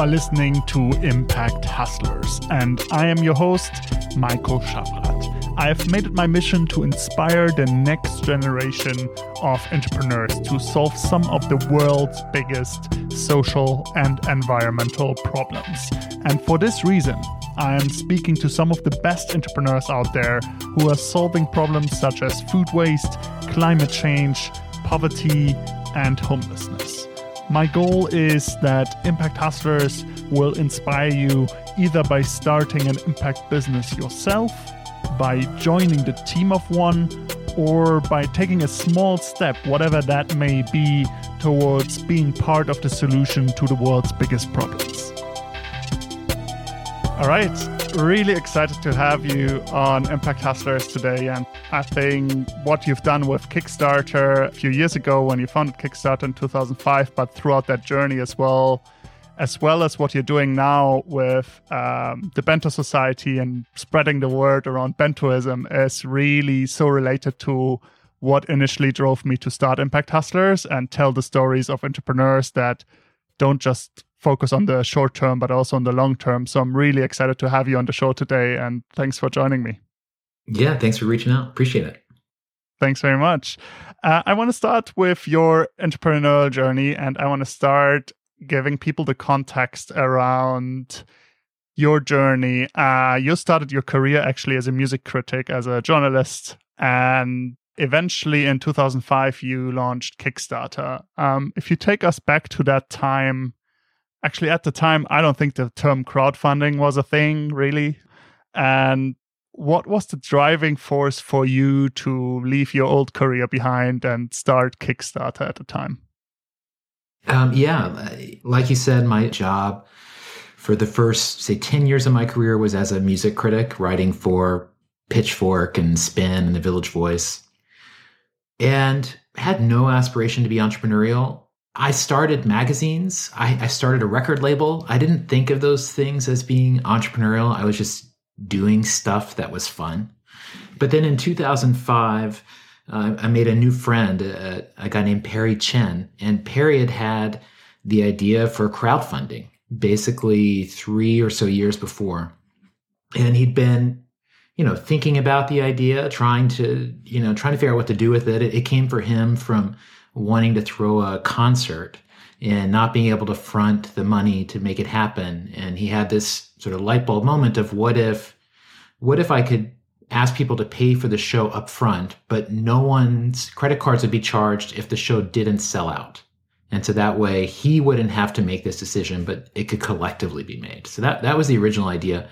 are listening to Impact Hustlers, and I am your host, Michael Schabrath. I have made it my mission to inspire the next generation of entrepreneurs to solve some of the world's biggest social and environmental problems. And for this reason, I am speaking to some of the best entrepreneurs out there who are solving problems such as food waste, climate change, poverty, and homelessness. My goal is that Impact Hustlers will inspire you either by starting an impact business yourself, by joining the team of one, or by taking a small step, whatever that may be, towards being part of the solution to the world's biggest problems. All right, really excited to have you on Impact Hustlers today. And I think what you've done with Kickstarter a few years ago when you founded Kickstarter in 2005, but throughout that journey as well, as well as what you're doing now with um, the Bento Society and spreading the word around Bentoism is really so related to what initially drove me to start Impact Hustlers and tell the stories of entrepreneurs that don't just focus on the short term, but also on the long term. So I'm really excited to have you on the show today. And thanks for joining me. Yeah, thanks for reaching out. Appreciate it. Thanks very much. Uh, I want to start with your entrepreneurial journey, and I want to start giving people the context around your journey. Uh, you started your career actually as a music critic, as a journalist, and eventually in 2005 you launched Kickstarter. Um, if you take us back to that time, actually at the time i don't think the term crowdfunding was a thing really. And what was the driving force for you to leave your old career behind and start kickstarter at the time? Um, yeah like you said my job for the first say 10 years of my career was as a music critic writing for pitchfork and spin and the village voice. And had no aspiration to be entrepreneurial I started magazines. I, I, started a record label. I didn't think of those things as being entrepreneurial. I was just doing stuff that was fun. But then in 2005, uh, I made a new friend, a, a guy named Perry Chen. And Perry had had the idea for crowdfunding basically three or so years before. And he'd been, you know, thinking about the idea, trying to, you know, trying to figure out what to do with it. It, it came for him from wanting to throw a concert and not being able to front the money to make it happen. And he had this sort of light bulb moment of what if, what if I could ask people to pay for the show up front, but no one's credit cards would be charged if the show didn't sell out. And so that way he wouldn't have to make this decision, but it could collectively be made. So that, that was the original idea.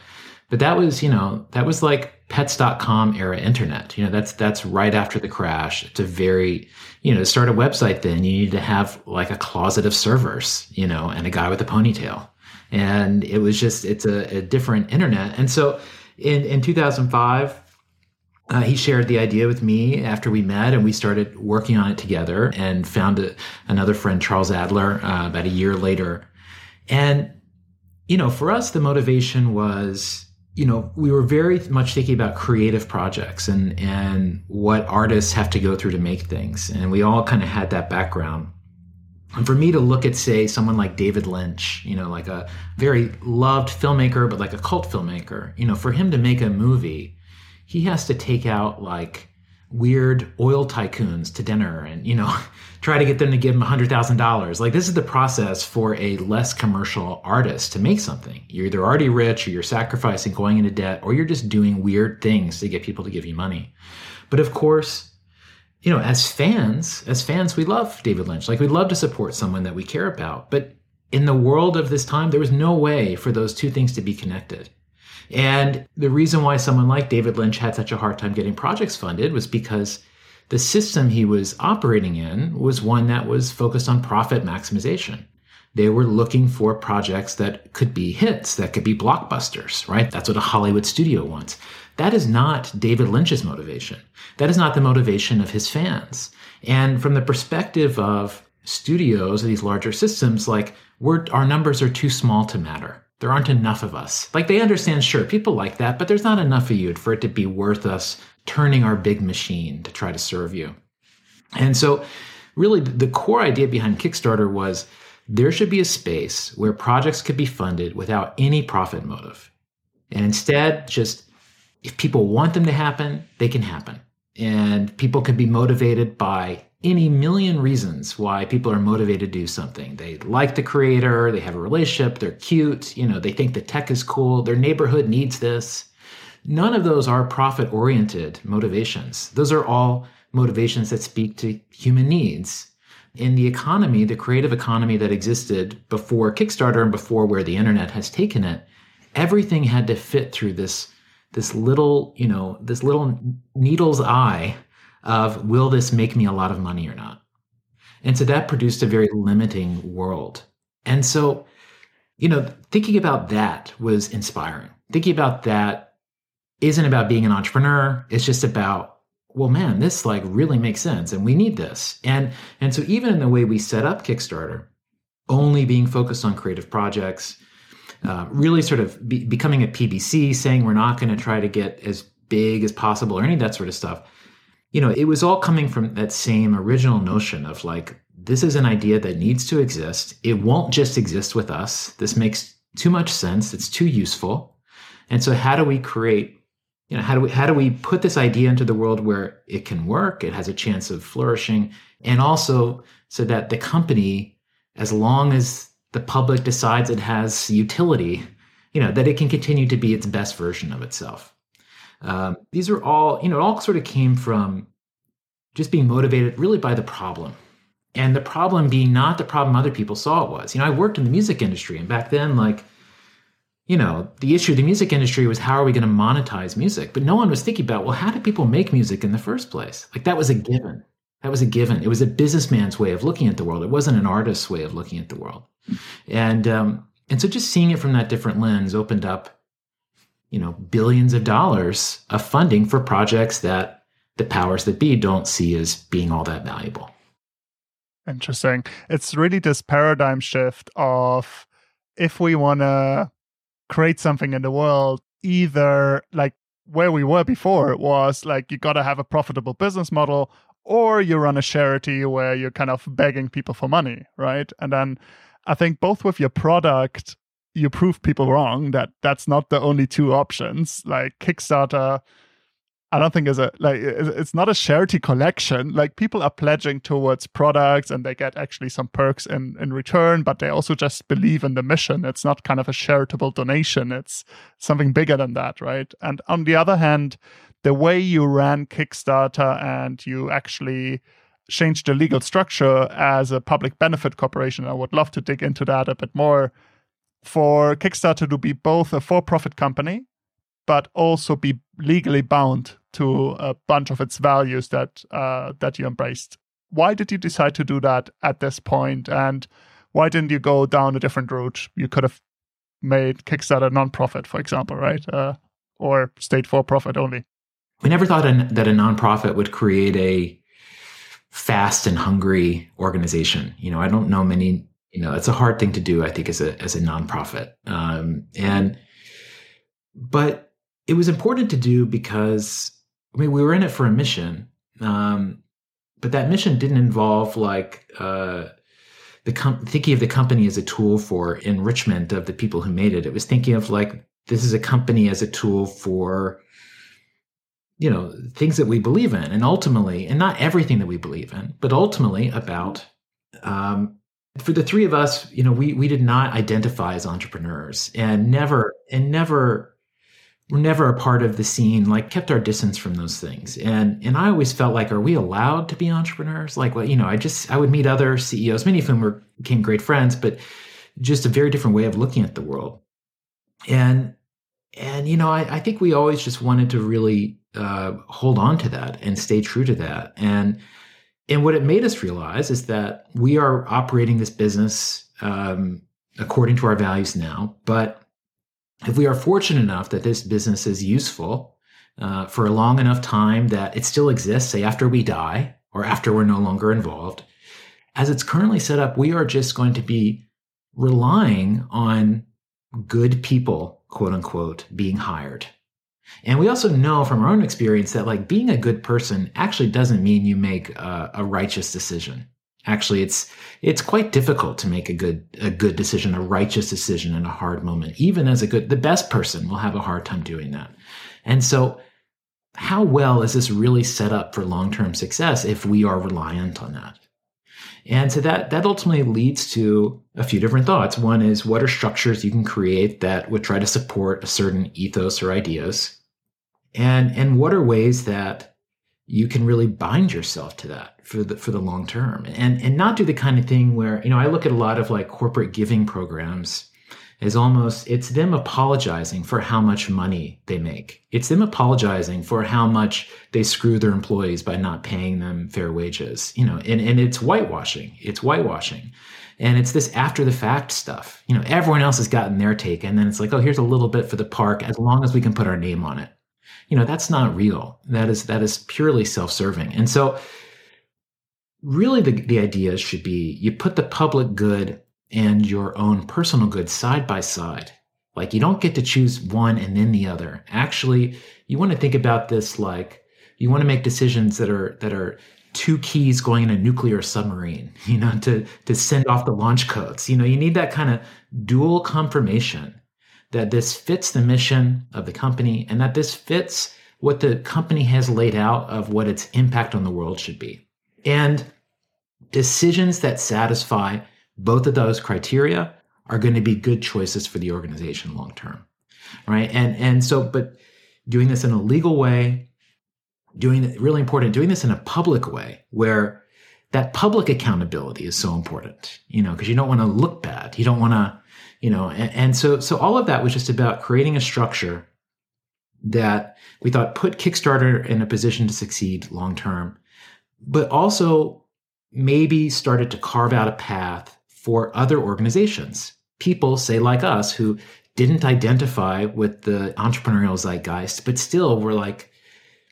But that was, you know, that was like pets.com era internet. You know, that's that's right after the crash. It's a very, you know, to start a website then you need to have like a closet of servers, you know, and a guy with a ponytail. And it was just it's a, a different internet. And so in in 2005 uh, he shared the idea with me after we met and we started working on it together and found a, another friend charles adler uh, about a year later and you know for us the motivation was you know, we were very much thinking about creative projects and and what artists have to go through to make things, and we all kind of had that background. And for me to look at, say, someone like David Lynch, you know, like a very loved filmmaker, but like a cult filmmaker, you know, for him to make a movie, he has to take out like weird oil tycoons to dinner and you know try to get them to give him $100000 like this is the process for a less commercial artist to make something. You're either already rich or you're sacrificing going into debt or you're just doing weird things to get people to give you money. But of course you know as fans as fans we love david lynch. Like we love to support someone that we care about. But in the world of this time there was no way for those two things to be connected and the reason why someone like David Lynch had such a hard time getting projects funded was because the system he was operating in was one that was focused on profit maximization. They were looking for projects that could be hits, that could be blockbusters, right? That's what a Hollywood studio wants. That is not David Lynch's motivation. That is not the motivation of his fans. And from the perspective of studios, these larger systems, like our numbers are too small to matter there aren't enough of us. Like they understand, sure, people like that, but there's not enough of you for it to be worth us turning our big machine to try to serve you. And so, really, the core idea behind Kickstarter was there should be a space where projects could be funded without any profit motive. And instead, just if people want them to happen, they can happen. And people can be motivated by any million reasons why people are motivated to do something. They like the creator, they have a relationship, they're cute, you know, they think the tech is cool, their neighborhood needs this. None of those are profit oriented motivations. Those are all motivations that speak to human needs. In the economy, the creative economy that existed before Kickstarter and before where the internet has taken it, everything had to fit through this this little, you know, this little needle's eye of will this make me a lot of money or not? And so that produced a very limiting world. And so, you know, thinking about that was inspiring. Thinking about that isn't about being an entrepreneur. It's just about, well, man, this like really makes sense and we need this. And and so even in the way we set up Kickstarter, only being focused on creative projects, uh, really sort of be, becoming a PBC, saying we're not going to try to get as big as possible or any of that sort of stuff. You know, it was all coming from that same original notion of like, this is an idea that needs to exist. It won't just exist with us. This makes too much sense. It's too useful. And so, how do we create? You know, how do we how do we put this idea into the world where it can work? It has a chance of flourishing, and also so that the company, as long as the public decides it has utility, you know, that it can continue to be its best version of itself. Um, these are all, you know, it all sort of came from just being motivated really by the problem. And the problem being not the problem other people saw it was. You know, I worked in the music industry, and back then, like, you know, the issue of the music industry was how are we going to monetize music? But no one was thinking about, well, how do people make music in the first place? Like, that was a given. That was a given. It was a businessman's way of looking at the world. It wasn't an artist's way of looking at the world. And um, and so just seeing it from that different lens opened up, you know, billions of dollars of funding for projects that the powers that be don't see as being all that valuable. Interesting. It's really this paradigm shift of if we want to create something in the world, either like where we were before it was like you got to have a profitable business model or you run a charity where you're kind of begging people for money, right? And then I think both with your product, you prove people wrong that that's not the only two options. Like Kickstarter, I don't think is a like it's not a charity collection. Like people are pledging towards products and they get actually some perks in in return, but they also just believe in the mission. It's not kind of a charitable donation. It's something bigger than that, right? And on the other hand, the way you ran Kickstarter and you actually changed the legal structure as a public benefit corporation. I would love to dig into that a bit more. For Kickstarter to be both a for profit company, but also be legally bound to a bunch of its values that uh, that you embraced. Why did you decide to do that at this point, and why didn't you go down a different route? You could have made Kickstarter non-profit, for example, right? Uh, or stayed for profit only. We never thought that a nonprofit would create a fast and hungry organization. You know, I don't know many. You know, it's a hard thing to do. I think as a as a nonprofit, um, and but it was important to do because I mean we were in it for a mission, um, but that mission didn't involve like. Uh, the com- thinking of the company as a tool for enrichment of the people who made it. It was thinking of like this is a company as a tool for you know things that we believe in and ultimately and not everything that we believe in but ultimately about um, for the three of us you know we we did not identify as entrepreneurs and never and never we're never a part of the scene like kept our distance from those things. And and i always felt like are we allowed to be entrepreneurs? Like well you know i just i would meet other ceos many of whom were became great friends but just a very different way of looking at the world. And and you know i, I think we always just wanted to really uh, hold on to that and stay true to that. And and what it made us realize is that we are operating this business um, according to our values now. But if we are fortunate enough that this business is useful uh, for a long enough time that it still exists, say after we die or after we're no longer involved, as it's currently set up, we are just going to be relying on good people, quote unquote, being hired and we also know from our own experience that like being a good person actually doesn't mean you make a, a righteous decision. Actually, it's it's quite difficult to make a good a good decision, a righteous decision in a hard moment. Even as a good the best person will have a hard time doing that. And so how well is this really set up for long-term success if we are reliant on that? And so that that ultimately leads to a few different thoughts. One is what are structures you can create that would try to support a certain ethos or ideas? And and what are ways that you can really bind yourself to that for the for the long term and and not do the kind of thing where you know I look at a lot of like corporate giving programs as almost it's them apologizing for how much money they make. It's them apologizing for how much they screw their employees by not paying them fair wages. You know, and, and it's whitewashing. It's whitewashing. And it's this after the fact stuff. You know, everyone else has gotten their take, and then it's like, oh, here's a little bit for the park as long as we can put our name on it you know that's not real. That is that is purely self-serving. And so really the, the idea should be you put the public good and your own personal good side by side. Like you don't get to choose one and then the other. Actually you want to think about this like you want to make decisions that are that are two keys going in a nuclear submarine you know to to send off the launch codes. You know you need that kind of dual confirmation that this fits the mission of the company and that this fits what the company has laid out of what its impact on the world should be. And decisions that satisfy both of those criteria are going to be good choices for the organization long term. Right. And and so but doing this in a legal way, doing it really important, doing this in a public way where that public accountability is so important, you know, because you don't want to look bad. You don't want to you know and, and, so so all of that was just about creating a structure that we thought put kickstarter in a position to succeed long term but also maybe started to carve out a path for other organizations. People say like us who didn't identify with the entrepreneurial zeitgeist but still were like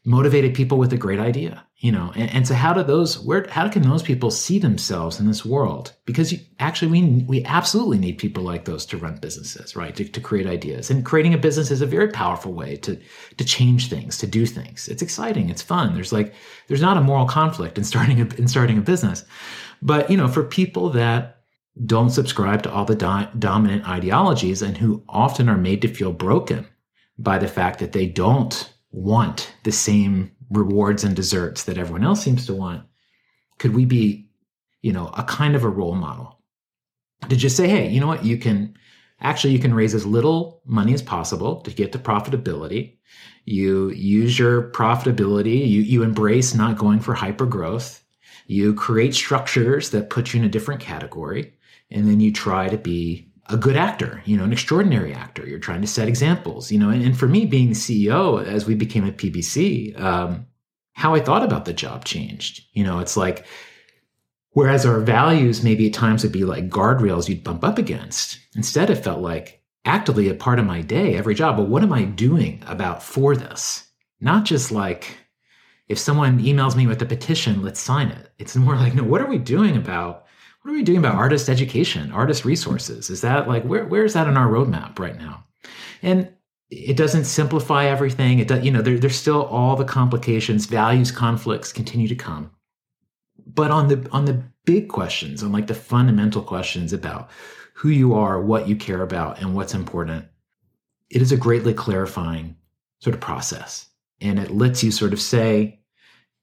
motivated people with a great idea you know and, and so how do those where how can those people see themselves in this world? Because you, actually we we absolutely need people like those to run businesses right? To, to create ideas. And creating a business is a very powerful way to to change things to do things. It's exciting. It's fun. There's like there's not a moral conflict in starting a in starting a business. But you know for people that don't subscribe to all the do- dominant ideologies and who often are made to feel broken by the fact that they don't want the same rewards and desserts that everyone else seems to want could we be you know a kind of a role model? To just say hey you know what? You can actually you can raise as little money as possible to get to profitability. You use your profitability you, you embrace not going for hyper growth you create structures that put you in a different category and then you try to be a good actor, you know, an extraordinary actor. You're trying to set examples, you know. And, and for me, being the CEO, as we became a PBC, um, how I thought about the job changed. You know, it's like, whereas our values maybe at times would be like guardrails you'd bump up against, instead it felt like actively a part of my day, every job. But what am I doing about for this? Not just like, if someone emails me with a petition, let's sign it. It's more like, no, what are we doing about what are we doing about artist education, artist resources? Is that like where where is that in our roadmap right now? And it doesn't simplify everything. It does, you know, there, there's still all the complications, values conflicts continue to come. But on the on the big questions, on like the fundamental questions about who you are, what you care about, and what's important, it is a greatly clarifying sort of process. And it lets you sort of say,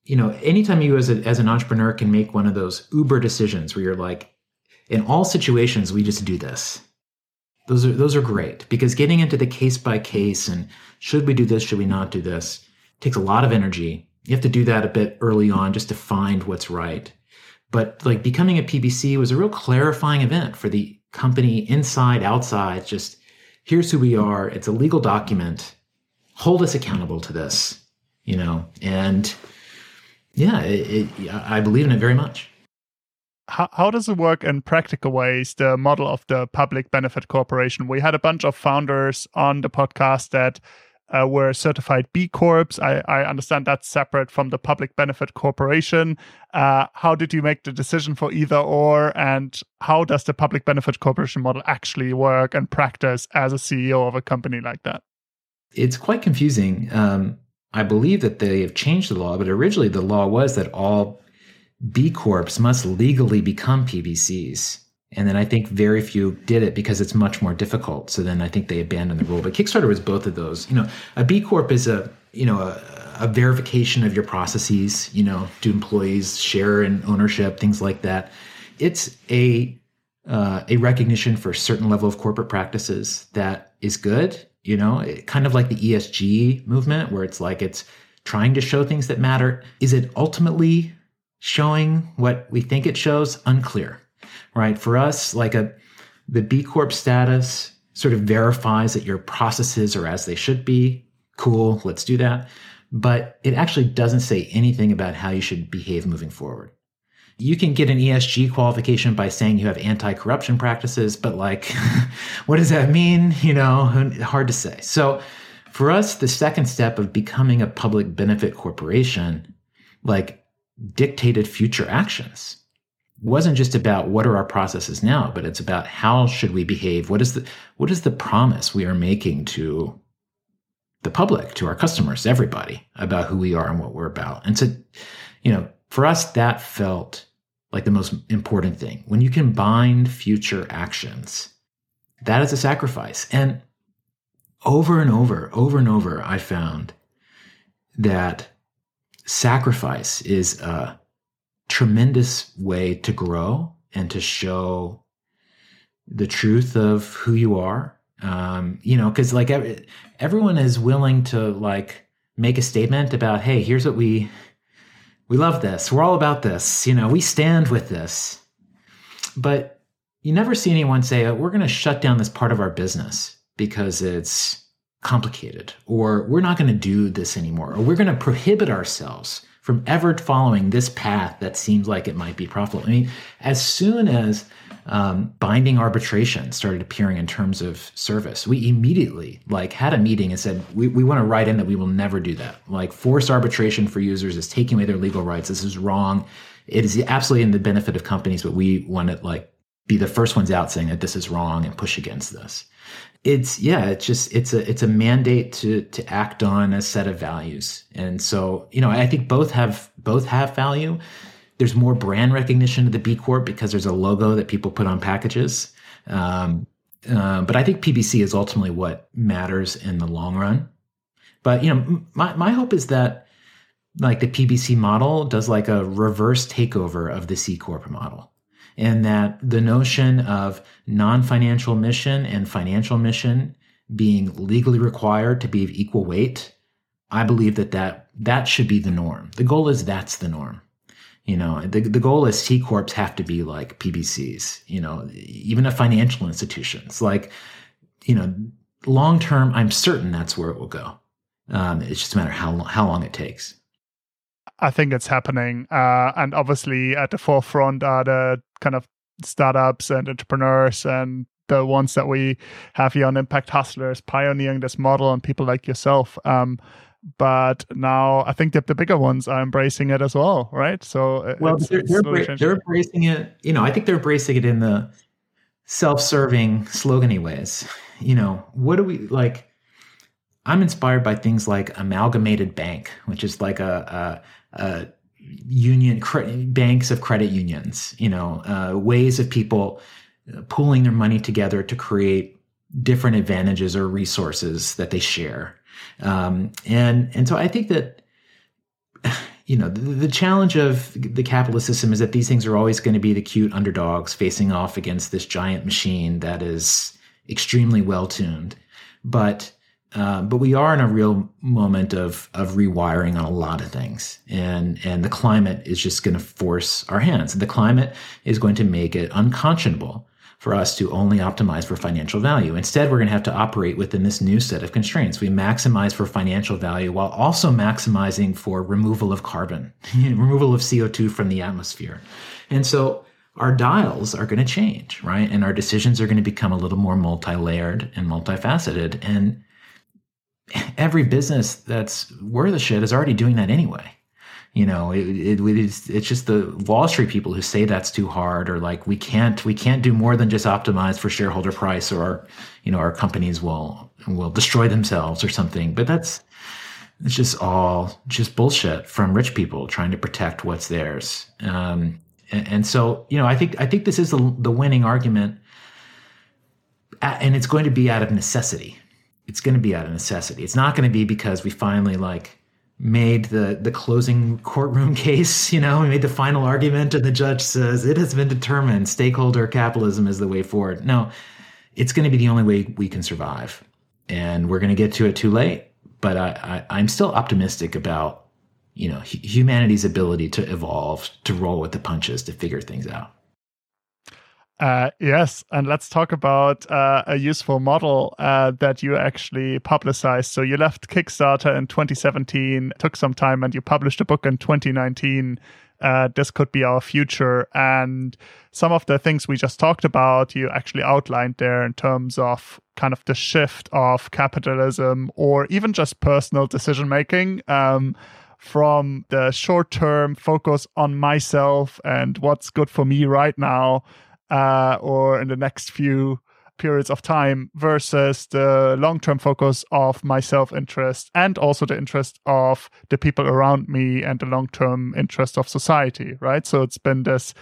you know, anytime you as, a, as an entrepreneur can make one of those uber decisions where you're like, in all situations, we just do this. Those are those are great because getting into the case by case and should we do this, should we not do this, takes a lot of energy. You have to do that a bit early on just to find what's right. But like becoming a PBC was a real clarifying event for the company inside, outside. Just here's who we are. It's a legal document. Hold us accountable to this, you know, and yeah, it, it, I believe in it very much. How, how does it work in practical ways, the model of the public benefit corporation? We had a bunch of founders on the podcast that uh, were certified B Corps. I, I, understand that's separate from the public benefit corporation. Uh, how did you make the decision for either or? And how does the public benefit corporation model actually work and practice as a CEO of a company like that? It's quite confusing. Um, I believe that they have changed the law, but originally the law was that all B Corps must legally become PBCs. And then I think very few did it because it's much more difficult. So then I think they abandoned the rule. But Kickstarter was both of those. You know, a B Corp is a, you know, a, a verification of your processes, you know, do employees share in ownership, things like that. It's a uh, a recognition for a certain level of corporate practices that is good, you know, it, kind of like the ESG movement where it's like it's trying to show things that matter. Is it ultimately showing what we think it shows? Unclear, right? For us, like a the B Corp status sort of verifies that your processes are as they should be. Cool, let's do that. But it actually doesn't say anything about how you should behave moving forward. You can get an ESG qualification by saying you have anti corruption practices, but like, what does that mean? You know, hard to say. So, for us, the second step of becoming a public benefit corporation, like, dictated future actions wasn't just about what are our processes now but it's about how should we behave what is the what is the promise we are making to the public to our customers everybody about who we are and what we're about and so you know for us that felt like the most important thing. When you can bind future actions, that is a sacrifice. And over and over, over and over, I found that sacrifice is a tremendous way to grow and to show the truth of who you are. Um, you know, because like everyone is willing to like make a statement about, hey, here's what we we love this. We're all about this. You know, we stand with this. But you never see anyone say, oh, we're going to shut down this part of our business because it's complicated, or we're not going to do this anymore, or we're going to prohibit ourselves from ever following this path that seems like it might be profitable. I mean, as soon as um, binding arbitration started appearing in terms of service. We immediately like had a meeting and said we, we want to write in that we will never do that. Like forced arbitration for users is taking away their legal rights. This is wrong. It is absolutely in the benefit of companies, but we want to like be the first ones out saying that this is wrong and push against this. It's yeah, it's just it's a it's a mandate to to act on a set of values. And so, you know, I think both have both have value there's more brand recognition of the B Corp because there's a logo that people put on packages. Um, uh, but I think PBC is ultimately what matters in the long run. But you know, my my hope is that like the PBC model does like a reverse takeover of the C Corp model, and that the notion of non-financial mission and financial mission being legally required to be of equal weight, I believe that that that should be the norm. The goal is that's the norm. You know, the, the goal is C corps have to be like PBCs, you know, even at financial institutions. Like, you know, long term, I'm certain that's where it will go. Um, it's just a matter how how long it takes. I think it's happening, uh, and obviously at the forefront are the kind of startups and entrepreneurs and the ones that we have here on Impact Hustlers pioneering this model, and people like yourself. Um, but now I think that the bigger ones are embracing it as well, right? So well, it's, they're, it's they're, they're, embracing it. You know, I think they're embracing it in the self-serving, slogany ways. You know, what do we like? I'm inspired by things like Amalgamated Bank, which is like a, a, a union cre- banks of credit unions. You know, uh, ways of people uh, pooling their money together to create different advantages or resources that they share um, and and so I think that you know the, the, challenge of the capitalist system is that these things are always going to be the cute underdogs facing off against this giant machine that is extremely well tuned. But uh, but we are in a real moment of of rewiring on a lot of things, and and the climate is just going to force our hands. The climate is going to make it unconscionable for us to only optimize for financial value. Instead, we're going to have to operate within this new set of constraints. We maximize for financial value while also maximizing for removal of carbon, removal of CO2 from the atmosphere. And so our dials are going to change, right? And our decisions are going to become a little more multi layered and multifaceted. And every business that's worth a shit is already doing that anyway you know it, it, it's, it's just the wall street people who say that's too hard or like we can't we can't do more than just optimize for shareholder price or our, you know our companies will will destroy themselves or something but that's it's just all just bullshit from rich people trying to protect what's theirs. Um, and, and, so, you know, I think I think this is the, the winning argument, and it's going to be out of necessity. It's going to be out of necessity. It's not going to be because we finally like made the the closing courtroom case. You know, we made the final argument, and the judge says it has been determined stakeholder capitalism is the way forward. No, it's going to be the only way we can survive, and we're going to get to it too late but I, I, am still optimistic about you know humanity's ability to evolve, to roll with the punches, to figure things out. Uh, yes, and let's talk about uh, a useful model uh, that you actually publicized. So you left Kickstarter in 2017, took some time, and you published a book in 2019 uh, this could be our future. And some of the things we just talked about, you actually outlined there in terms of kind of the shift of capitalism or even just personal decision making. Um, from the short term focus on myself and what's good for me right now, uh, or in the next few periods of time versus the long term focus of my self interest and also the interest of the people around me and the long term interest of society, right? So it's been this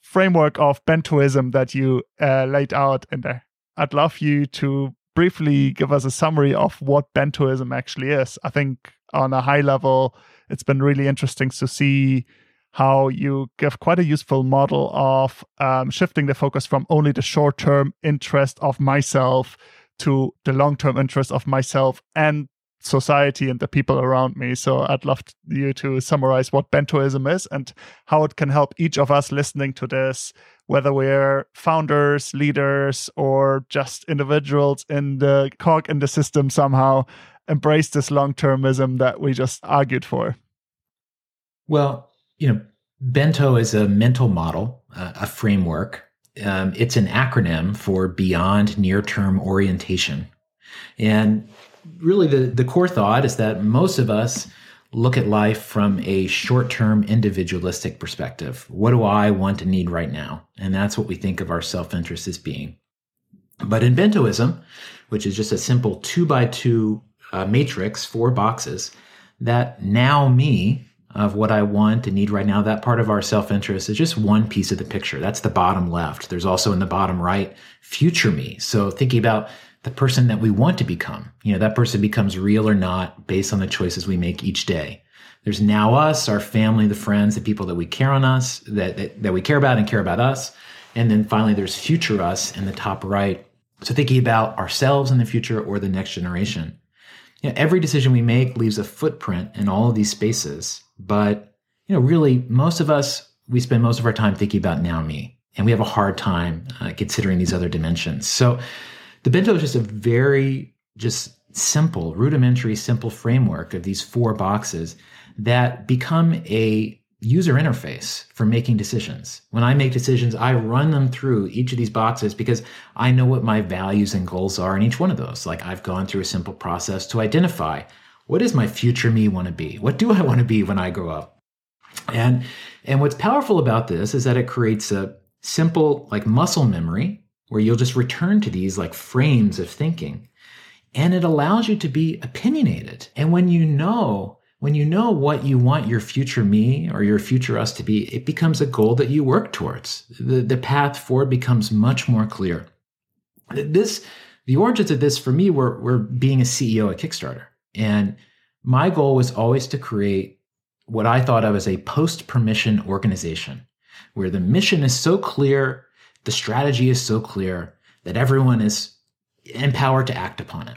framework of bentoism that you uh, laid out in there. I'd love you to briefly give us a summary of what bentoism actually is. I think on a high level, it's been really interesting to see how you give quite a useful model of um, shifting the focus from only the short term interest of myself to the long term interest of myself and society and the people around me. So I'd love you to summarize what bentoism is and how it can help each of us listening to this, whether we're founders, leaders, or just individuals in the cog in the system somehow embrace this long termism that we just argued for. Well, you know, Bento is a mental model, uh, a framework. Um, it's an acronym for Beyond Near Term Orientation. And really, the, the core thought is that most of us look at life from a short term individualistic perspective. What do I want and need right now? And that's what we think of our self interest as being. But in Bentoism, which is just a simple two by two uh, matrix, four boxes, that now me of what I want and need right now, that part of our self interest is just one piece of the picture. That's the bottom left. There's also in the bottom right, future me. So thinking about the person that we want to become, you know, that person becomes real or not based on the choices we make each day. There's now us, our family, the friends, the people that we care on us, that, that, that we care about and care about us. And then finally, there's future us in the top right. So thinking about ourselves in the future or the next generation. You know, every decision we make leaves a footprint in all of these spaces but, you know, really, most of us, we spend most of our time thinking about now me, and we have a hard time uh, considering these other dimensions. So the bento is just a very, just simple, rudimentary, simple framework of these four boxes that become a user interface for making decisions. When I make decisions, I run them through each of these boxes because I know what my values and goals are in each one of those. Like I've gone through a simple process to identify what does my future me want to be? What do I want to be when I grow up? And and what's powerful about this is that it creates a simple like muscle memory where you'll just return to these like frames of thinking. And it allows you to be opinionated. And when you know, when you know what you want your future me or your future us to be, it becomes a goal that you work towards. The, the path forward becomes much more clear. This, the origins of this for me were, were being a CEO at Kickstarter. And my goal was always to create what I thought of as a post permission organization where the mission is so clear, the strategy is so clear that everyone is empowered to act upon it.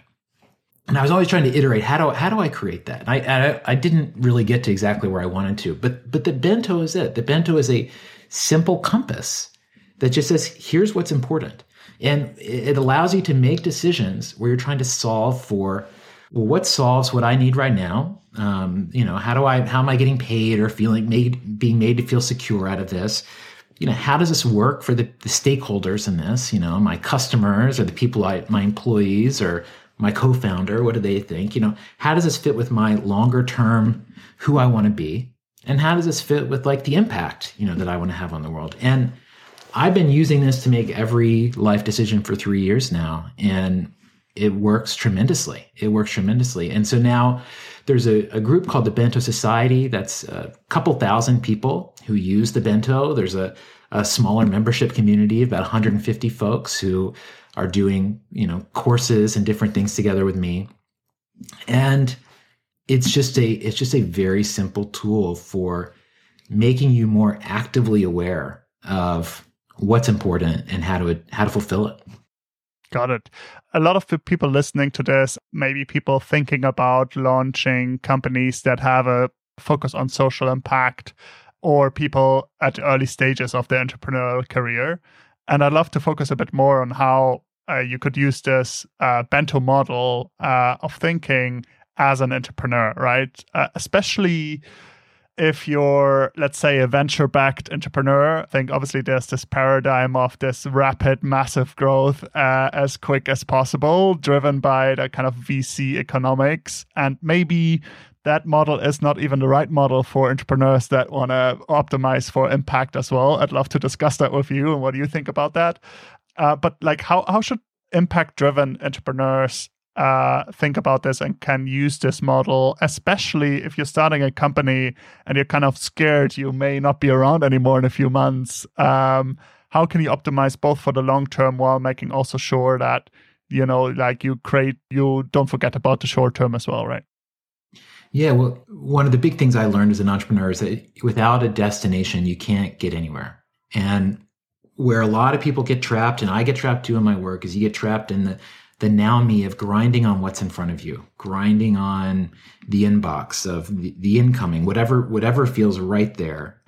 And I was always trying to iterate how do how do I create that? I, I, I didn't really get to exactly where I wanted to, but but the bento is it. The bento is a simple compass that just says here's what's important, and it allows you to make decisions where you're trying to solve for well, what solves what I need right now? Um, you know, how do I, how am I getting paid or feeling made, being made to feel secure out of this? You know, how does this work for the, the stakeholders in this? You know, my customers or the people I, my employees or my co-founder, what do they think? You know, how does this fit with my longer term, who I want to be? And how does this fit with like the impact, you know, that I want to have on the world? And I've been using this to make every life decision for three years now. And it works tremendously. It works tremendously. And so now there's a, a group called the Bento Society. That's a couple thousand people who use the Bento. There's a, a smaller membership community about 150 folks who are doing, you know, courses and different things together with me. And it's just a it's just a very simple tool for making you more actively aware of what's important and how to how to fulfill it. Got it. A lot of people listening to this, maybe people thinking about launching companies that have a focus on social impact or people at early stages of their entrepreneurial career. And I'd love to focus a bit more on how uh, you could use this uh, bento model uh, of thinking as an entrepreneur, right? Uh, especially if you're, let's say, a venture backed entrepreneur, I think obviously there's this paradigm of this rapid, massive growth uh, as quick as possible, driven by the kind of VC economics. And maybe that model is not even the right model for entrepreneurs that want to optimize for impact as well. I'd love to discuss that with you and what do you think about that? Uh, but like, how, how should impact driven entrepreneurs uh, think about this and can use this model, especially if you're starting a company and you're kind of scared you may not be around anymore in a few months. Um, how can you optimize both for the long term while making also sure that you know, like you create, you don't forget about the short term as well, right? Yeah, well, one of the big things I learned as an entrepreneur is that without a destination, you can't get anywhere. And where a lot of people get trapped, and I get trapped too in my work, is you get trapped in the the now me of grinding on what's in front of you, grinding on the inbox of the, the incoming, whatever whatever feels right there.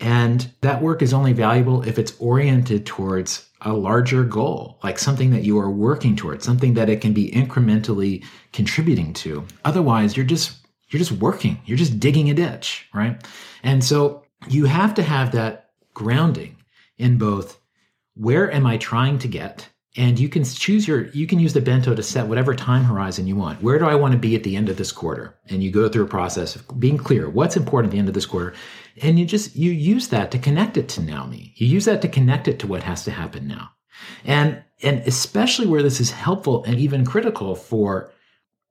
And that work is only valuable if it's oriented towards a larger goal, like something that you are working towards, something that it can be incrementally contributing to. Otherwise, you're just you're just working, you're just digging a ditch, right? And so you have to have that grounding in both where am I trying to get? And you can choose your you can use the bento to set whatever time horizon you want. Where do i want to be at the end of this quarter? And you go through a process of being clear what's important at the end of this quarter. And you just you use that to connect it to now me you use that to connect it to what has to happen now. And and especially where this is helpful and even critical for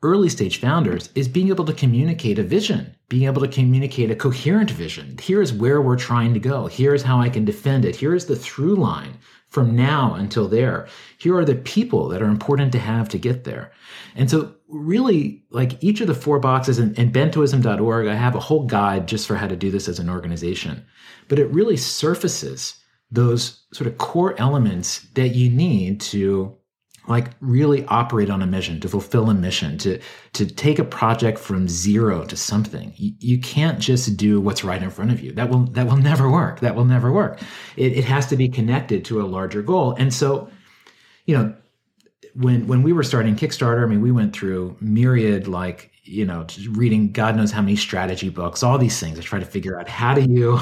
early stage founders is being able to communicate a vision, being able to communicate a coherent vision. Here's where we're trying to go. Here's how I can defend it. Here's the through line from now until there. Here are the people that are important to have to get there. And so really like each of the four boxes and bentoism.org, I have a whole guide just for how to do this as an organization, but it really surfaces those sort of core elements that you need to like really operate on a mission to fulfill a mission to to take a project from zero to something. You, you, can't just do what's right in front of you. That will that will never work. That will never work. It, it has to be connected to a larger goal. And so you know when when we were starting kickstarter i mean we went through myriad like you know reading god knows how many strategy books all these things to try to figure out how do you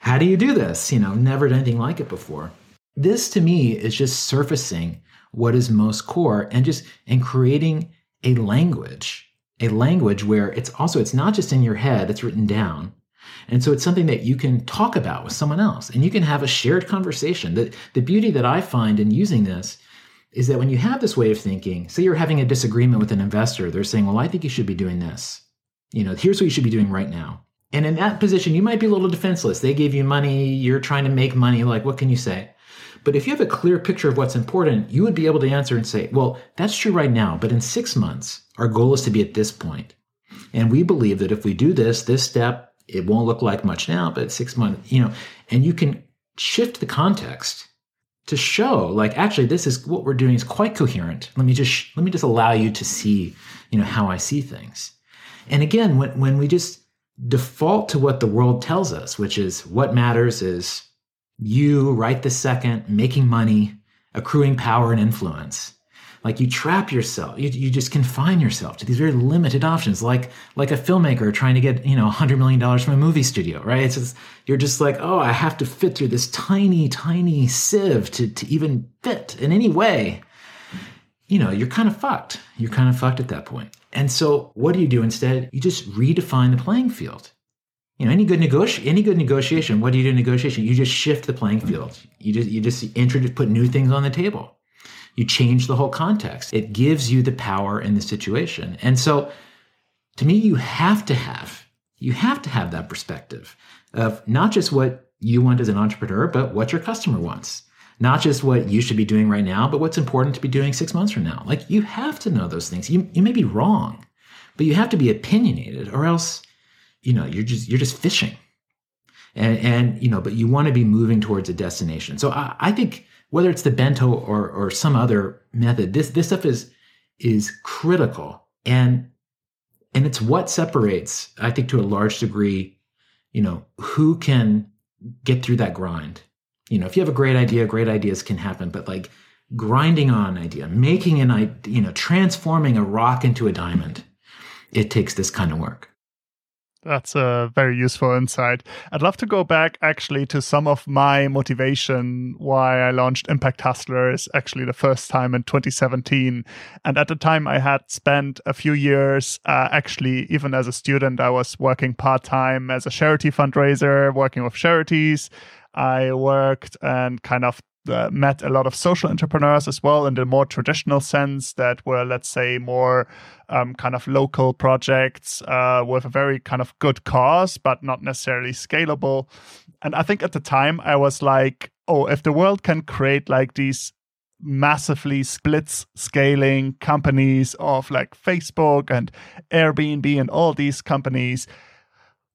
how do you do this? You know never done anything like it before. This to me is just surfacing what is most core and just and creating a language a language where it's also it's not just in your head it's written down. And so it's something that you can talk about with someone else and you can have a shared conversation. The, the beauty that i find in using this is that when you have this way of thinking say you're having a disagreement with an investor they're saying well i think you should be doing this. You know here's what you should be doing right now. And in that position you might be a little defenseless. They gave you money you're trying to make money like what can you say but if you have a clear picture of what's important, you would be able to answer and say, well, that's true right now, but in six months, our goal is to be at this point. And we believe that if we do this, this step, it won't look like much now, but six months, you know, and you can shift the context to show like actually this is what we're doing is quite coherent let me just let me just allow you to see you know how i see things and again when, when we just default to what the world tells us which is what matters is you right this second making money, accruing power and influence. Like you trap yourself, you, you just confine yourself to these very limited options, like like a filmmaker trying to get you know hundred million dollars from a movie studio, right? It's just, you're just like, oh, I have to fit through this tiny, tiny sieve to to even fit in any way. You know, you're kind of fucked. You're kind of fucked at that point. And so, what do you do instead? You just redefine the playing field you know any good negoti- any good negotiation what do you do in negotiation you just shift the playing field you just you just introduce put new things on the table you change the whole context it gives you the power in the situation and so to me, you have to have, you have to have that perspective of not just what you want as an entrepreneur, but what your customer wants. Not just what you should be doing right now, but what's important to be doing six months from now. Like you have to know those things. You, you may be wrong, but you have to be opinionated or else, you know, you're just, you're just fishing. And, and, you know, but you want to be moving towards a destination. So I, I think whether it's the bento or, or some other method, this, this stuff is, is critical. And, and it's what separates, I think to a large degree, you know, who can get through that grind. You know, if you have a great idea, great ideas can happen, but like grinding on an idea, making an idea, you know, transforming a rock into a diamond, it takes this kind of work. That's a very useful insight. I'd love to go back actually to some of my motivation why I launched Impact Hustlers actually the first time in 2017. And at the time, I had spent a few years, uh, actually, even as a student, I was working part time as a charity fundraiser, working with charities. I worked and kind of uh, met a lot of social entrepreneurs as well in the more traditional sense that were, let's say, more um, kind of local projects uh, with a very kind of good cause, but not necessarily scalable. And I think at the time I was like, oh, if the world can create like these massively blitz scaling companies of like Facebook and Airbnb and all these companies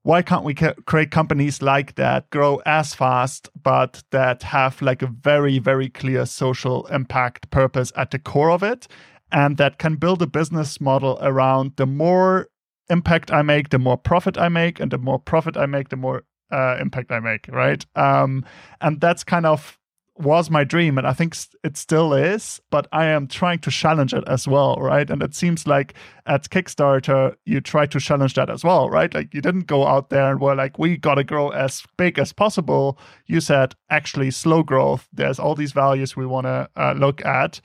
why can't we create companies like that grow as fast but that have like a very very clear social impact purpose at the core of it and that can build a business model around the more impact i make the more profit i make and the more profit i make the more uh, impact i make right? Um, and that's kind of was my dream and i think it still is but i am trying to challenge it as well right? And it seems like at kickstarter you try to challenge that as well right? Like you didn't go out there and were like we got to grow as big as possible. You said actually slow growth. There's all these values we want to uh, look at.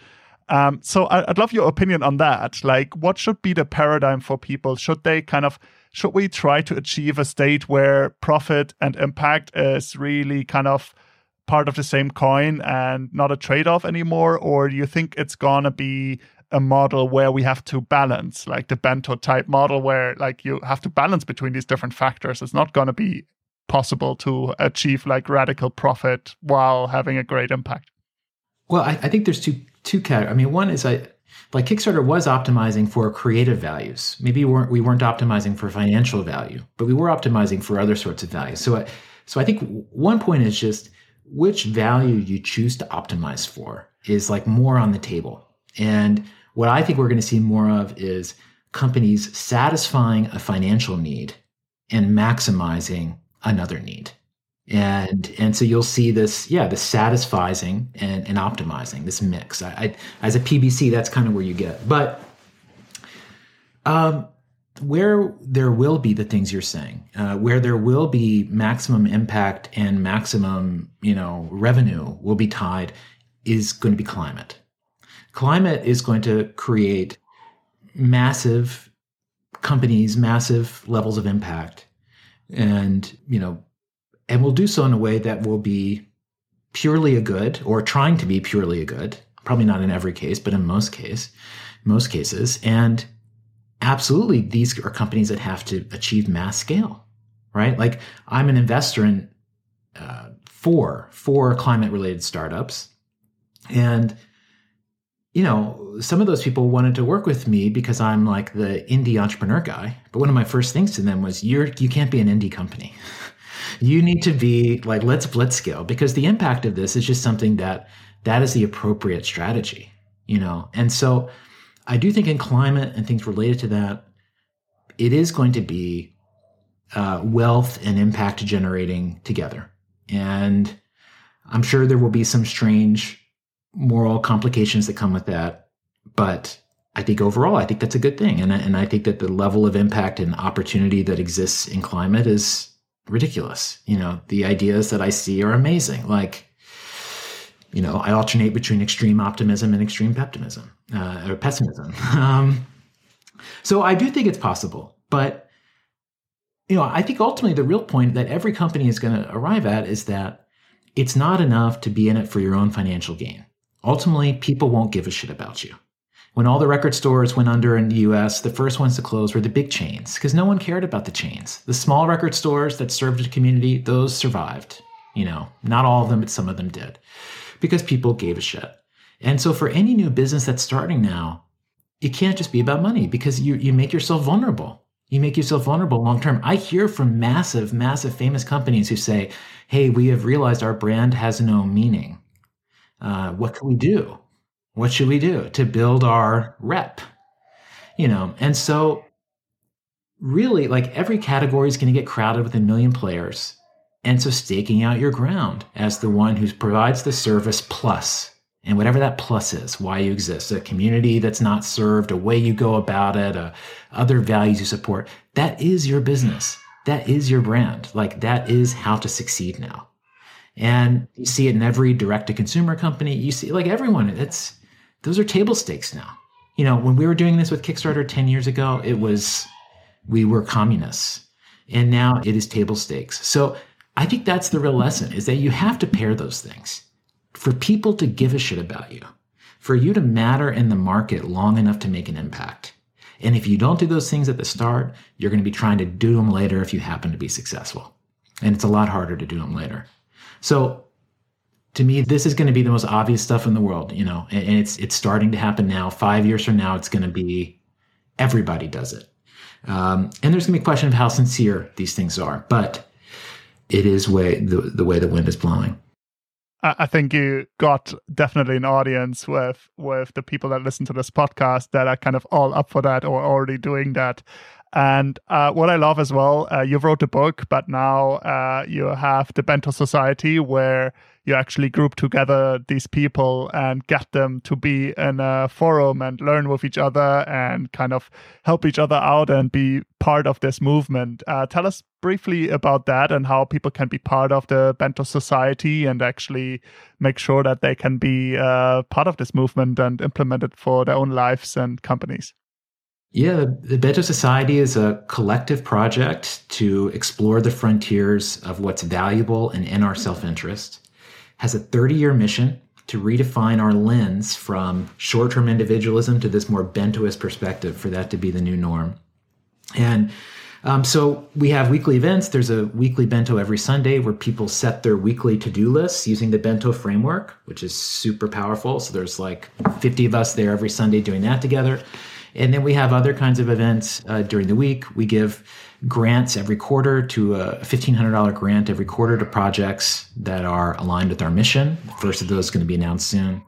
Um, so I, i'd love your opinion on that. Like what should be the paradigm for people? Should they kind of should we try to achieve a state where profit and impact is really kind of part of the same coin and not a trade off anymore? Or do you think it's going to be a model where we have to balance, like the bento type model, where like you have to balance between these different factors? It's not going to be possible to achieve like radical profit while having a great impact. Well, I, I think there's two two categories. I mean, one is I like Kickstarter was optimizing for creative values. Maybe we weren't we weren't optimizing for financial value, but we were optimizing for other sorts of values. So, I, so I think one point is just which value you choose to optimize for is like more on the table. And what I think we're going to see more of is companies satisfying a financial need and maximizing another need. And and so you'll see this, yeah, the satisfying and, and optimizing this mix. I, I, as a PBC, that's kind of where you get. But um, where there will be the things you're saying, uh, where there will be maximum impact and maximum, you know, revenue will be tied, is going to be climate. Climate is going to create massive companies, massive levels of impact, and you know, and we'll do so in a way that will be purely a good, or trying to be purely a good. Probably not in every case, but in most case, most cases, and absolutely these are companies that have to achieve mass scale right? Like i'm an investor in uh, four four climate related startups. And you know some of those people wanted to work with me because i'm like the indie entrepreneur guy. But one of my first things to them was you're you can't be an indie company. You need to be like let's blitz scale. Because the impact of this is just something that that is the appropriate strategy you know? And so I do think in climate and things related to that, it is going to be uh, wealth and impact generating together. And I'm sure there will be some strange moral complications that come with that. But I think overall, I think that's a good thing. And, and I think that the level of impact and opportunity that exists in climate is ridiculous. You know, the ideas that I see are amazing. Like, you know, I alternate between extreme optimism and extreme pessimism uh, or pessimism. Um, so I do think it's possible, but you know, I think ultimately the real point that every company is going to arrive at is that it's not enough to be in it for your own financial gain. Ultimately, people won't give a shit about you. When all the record stores went under in the US, the first ones to close were the big chains because no one cared about the chains. The small record stores that served the community, those survived. You know, not all of them, but some of them did because people gave a shit. And so for any new business that's starting now, it can't just be about money because you, you make yourself vulnerable. You make yourself vulnerable long term. I hear from massive, massive famous companies who say, Hey, we have realized our brand has no meaning. Uh, what can we do? What should we do to build our rep? You know, and so really, like every category is going to get crowded with a million players. And so staking out your ground as the one who provides the service plus and whatever that plus is, why you exist, a community that's not served, a way you go about it, uh, other values you support, that is your business. That is your brand. Like that is how to succeed now. And you see it in every direct to consumer company. You see like everyone, it's those are table stakes now. You know, when we were doing this with Kickstarter 10 years ago, it was, we were communists. And now it is table stakes. So I think that's the real lesson is that you have to pair those things. For people to give a shit about you, for you to matter in the market long enough to make an impact. And if you don't do those things at the start, you're going to be trying to do them later if you happen to be successful. And it's a lot harder to do them later. So to me, this is going to be the most obvious stuff in the world, you know, and it's it's starting to happen now. Five years from now, it's going to be everybody does it, um, and there's going to be a question of how sincere these things are, but it is way the the way the wind is blowing. I think you got definitely an audience with with the people that listen to this podcast that are kind of all up for that or already doing that. And uh, what I love as well, uh, you wrote a book, but now uh, you have the Bento Society where you actually group together these people and get them to be in a forum and learn with each other and kind of help each other out and be part of this movement. Uh, tell us briefly about that and how people can be part of the Bento Society and actually make sure that they can be uh, part of this movement and implement it for their own lives and companies. Yeah, the Bento Society is a collective project to explore the frontiers of what's valuable and in our self interest has a 30 year mission to redefine our lens from short term individualism to this more bentoist perspective for that to be the new norm. And um, so we have weekly events. There's a weekly bento every Sunday where people set their weekly to do lists using the bento framework, which is super powerful. So there's like 50 of us there every Sunday doing that together. And then we have other kinds of events uh, during the week. We give grants every quarter to a $1,500 grant every quarter to projects that are aligned with our mission. The first of those is going to be announced soon.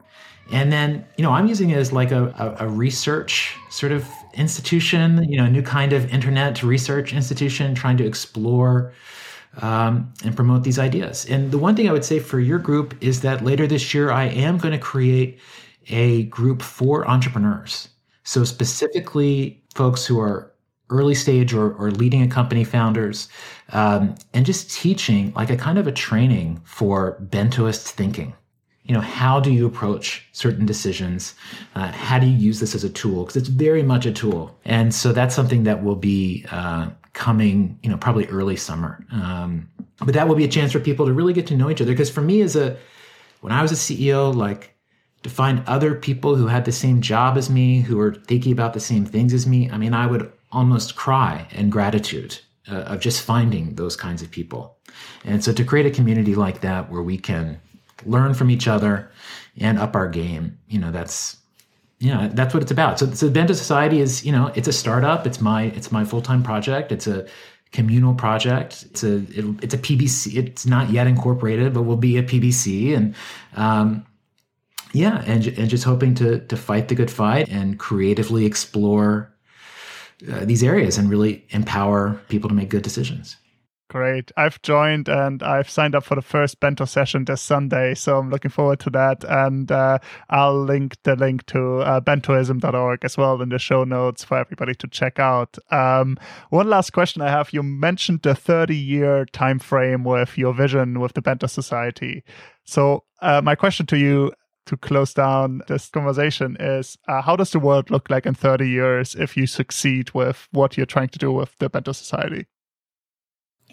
And then, you know, I'm using it as like a, a, a research sort of institution, you know, a new kind of internet research institution trying to explore um, and promote these ideas. And the one thing I would say for your group is that later this year, I am going to create a group for entrepreneurs. So, specifically, folks who are early stage or, or leading a company founders um, and just teaching like a kind of a training for bentoist thinking. You know how do you approach certain decisions? Uh, how do you use this as a tool? Because it's very much a tool. And so that's something that will be uh, coming you know probably early summer. Um, but that will be a chance for people to really get to know each other. Because for me as a when i was a ceo like to find other people who had the same job as me who were thinking about the same things as me i mean i would almost cry in gratitude uh, of just finding those kinds of people. And so to create a community like that where we can learn from each other and up our game, you know, that's know, that's what it's about. So, so Bento Society is, you know, it's a startup. It's my it's my full time project. It's a communal project. It's a it, it's a PBC. It's not yet incorporated, but will be a PBC. And um, yeah, and and just hoping to to fight the good fight and creatively explore uh, these areas and really empower people to make good decisions. Great. I've joined and I've signed up for the first Bento session this Sunday. So I'm looking forward to that. And uh, I'll link the link to uh, bentoism.org as well in the show notes for everybody to check out. Um, one last question I have. You mentioned the 30 year time frame with your vision with the Bento Society. So uh, my question to you to close down this conversation is uh, how does the world look like in 30 years if you succeed with what you're trying to do with the Bento Society?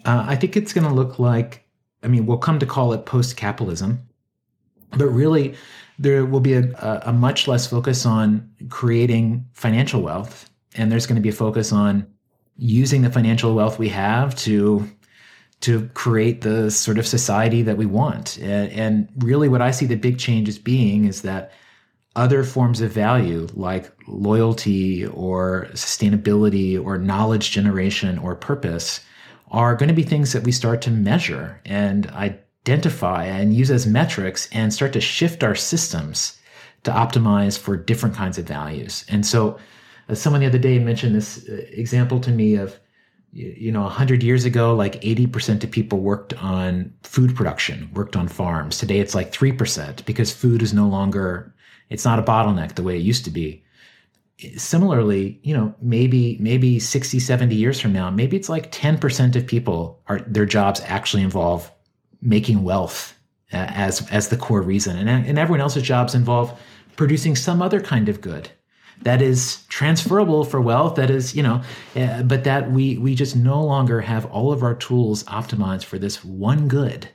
Uh, I think it's going to look like, I mean, we'll come to call it post capitalism. But really, there will be a, a much less focus on creating financial wealth, and there's going to be a focus on using the financial wealth we have to to create the sort of society that we want. And, and really, what I see the big changes being is that other forms of value like loyalty or sustainability or knowledge generation or purpose are going to be things that we start to measure and identify and use as metrics and start to shift our systems to optimize for different kinds of values. And so, someone the other day mentioned this uh, example to me of you know 100 years ago like 80% of people worked on food production worked on farms. Today it's like 3% because food is no longer it's not a bottleneck the way it used to be. Similarly you know maybe maybe 60 70 years from now maybe it's like 10% of people are their jobs actually involve making wealth as as the core reason. And, and everyone else's jobs involve producing some other kind of good that is transferable for wealth that is you know uh, but that we we just no longer have all of our tools optimized for this one good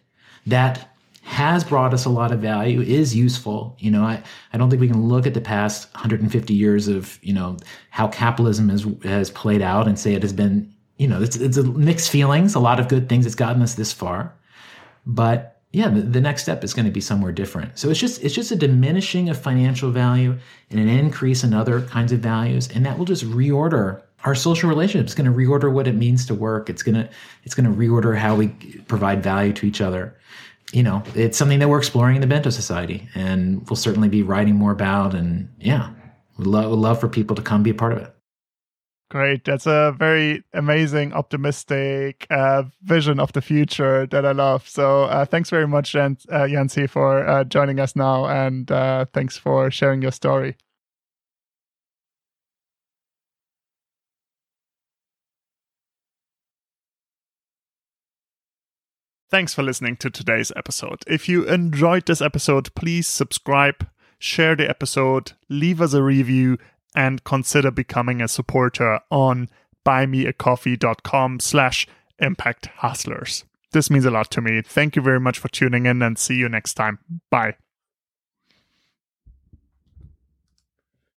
that has brought us a lot of value is useful. You know i i don't think we can look at the past 150 years of you know how capitalism has has played out and say it has been you know it's it's mixed feelings a lot of good things it's gotten us this far. But yeah, the, the next step is going to be somewhere different. So it's just it's just a diminishing of financial value and an increase in other kinds of values, and that will just reorder our social relationships. It's going to reorder what it means to work. It's gonna it's going to reorder how we provide value to each other. You know, it's something that we're exploring in the Bento Society, and we'll certainly be writing more about. And yeah, would love would love for people to come be a part of it. Great. That's a very amazing, optimistic uh, vision of the future that I love. So uh, thanks very much, Jan- uh, Yancey, for uh, joining us now. And uh, thanks for sharing your story. Thanks for listening to today's episode. If you enjoyed this episode, please subscribe, share the episode, leave us a review, and consider becoming a supporter on buymeacoffee.com slash impact hustlers. This means a lot to me. Thank you very much for tuning in and see you next time. Bye.